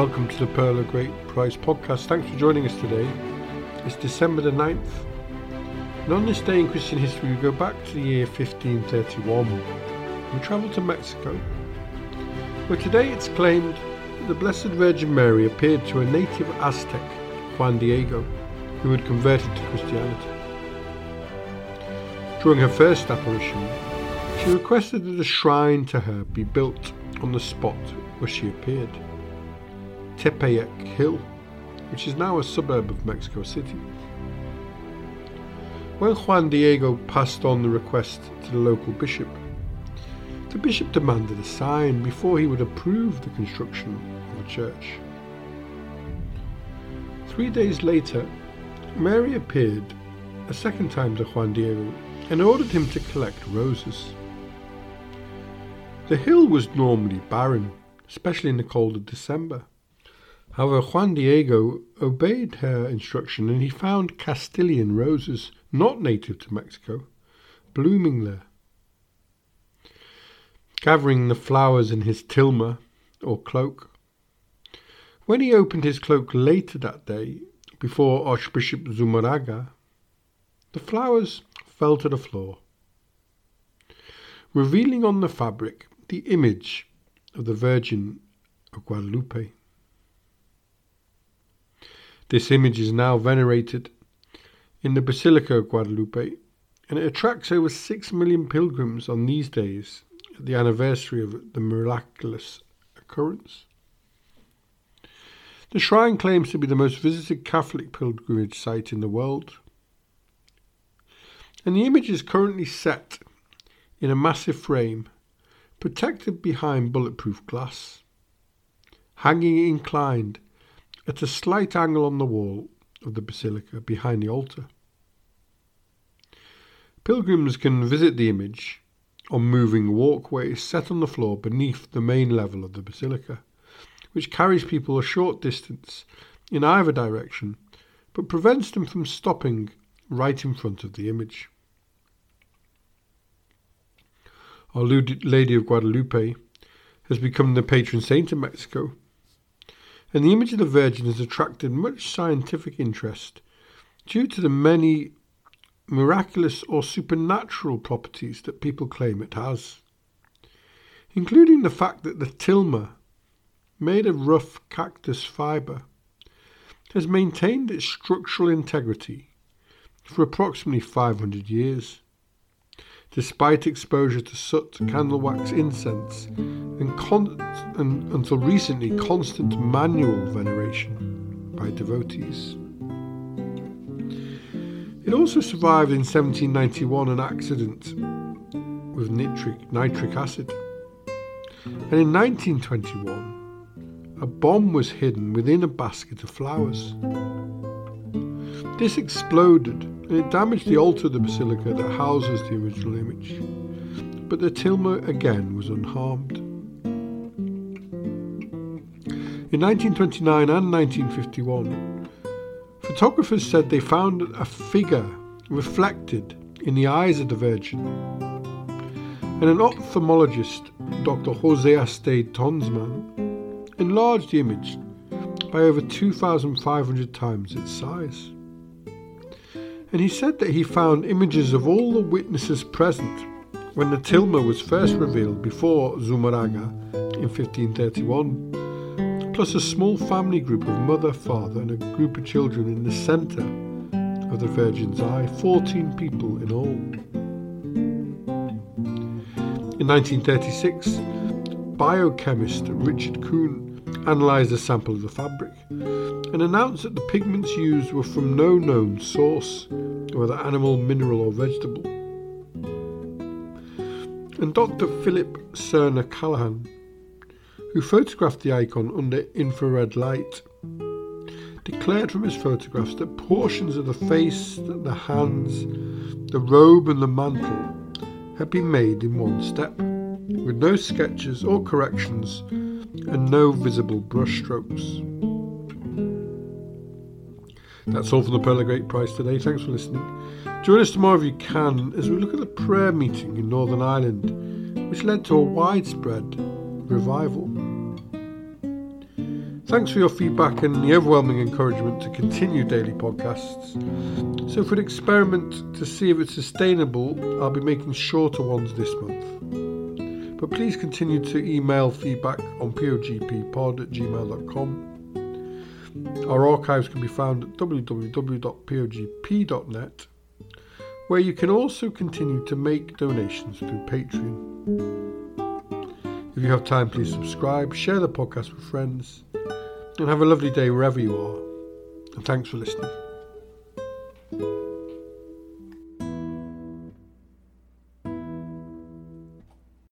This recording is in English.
Welcome to the Pearl of Great Price podcast. Thanks for joining us today. It's December the 9th. And on this day in Christian history, we go back to the year 1531. We travel to Mexico, where today it's claimed that the Blessed Virgin Mary appeared to a native Aztec, Juan Diego, who had converted to Christianity. During her first apparition, she requested that a shrine to her be built on the spot where she appeared, Tepeyac Hill, which is now a suburb of Mexico City. When Juan Diego passed on the request to the local bishop, the bishop demanded a sign before he would approve the construction of a church. Three days later, Mary appeared a second time to Juan Diego and ordered him to collect roses. The hill was normally barren, especially in the cold of December. However, Juan Diego obeyed her instruction and he found Castilian roses, not native to Mexico, blooming there. Gathering the flowers in his tilma, or cloak. When he opened his cloak later that day, before Archbishop Zumarraga, the flowers fell to the floor, revealing on the fabric the image of the Virgin of Guadalupe. This image is now venerated in the Basilica of Guadalupe, and it attracts over 6 million pilgrims on these days at the anniversary of the miraculous occurrence. The shrine claims to be the most visited Catholic pilgrimage site in the world, and the image is currently set in a massive frame protected behind bulletproof glass, hanging inclined at a slight angle on the wall of the basilica behind the altar. Pilgrims can visit the image on moving walkways set on the floor beneath the main level of the basilica, which carries people a short distance in either direction but prevents them from stopping right in front of the image. Our Lady of Guadalupe has become the patron saint of Mexico, and the image of the Virgin has attracted much scientific interest due to the many miraculous or supernatural properties that people claim it has, including the fact that the tilma, made of rough cactus fibre, has maintained its structural integrity for approximately 500 years despite exposure to soot, candle wax, incense, and, con- and until recently constant manual veneration by devotees. It also survived in 1791 an accident with nitric, nitric acid. And in 1921, a bomb was hidden within a basket of flowers. This exploded and it damaged the altar of the basilica that houses the original image. But the tilma again was unharmed. In 1929 and 1951, photographers said they found a figure reflected in the eyes of the Virgin. And an ophthalmologist, Dr. Jose Astade Tonsmann, enlarged the image by over 2,500 times its size and he said that he found images of all the witnesses present when the tilma was first revealed before Zumarraga in 1531, plus a small family group of mother, father, and a group of children in the centre of the Virgin's eye, 14 people in all. In 1936, biochemist Richard Kuhn analysed a sample of the fabric and announced that the pigments used were from no known source, whether animal, mineral, or vegetable. And Dr. Philip Serna Callahan, who photographed the icon under infrared light, declared from his photographs that portions of the face, the hands, the robe, and the mantle had been made in one step, with no sketches or corrections and no visible brushstrokes. That's all for the Pearl of Great Price today. Thanks for listening. Join us tomorrow if you can as we look at the prayer meeting in Northern Ireland, which led to a widespread revival. Thanks for your feedback and the overwhelming encouragement to continue daily podcasts. So, for an experiment to see if it's sustainable, I'll be making shorter ones this month. But please continue to email feedback on pogppod at gmail.com. Our archives can be found at www.pogp.net, where you can also continue to make donations through Patreon. If you have time, please subscribe, share the podcast with friends, and have a lovely day wherever you are. And thanks for listening.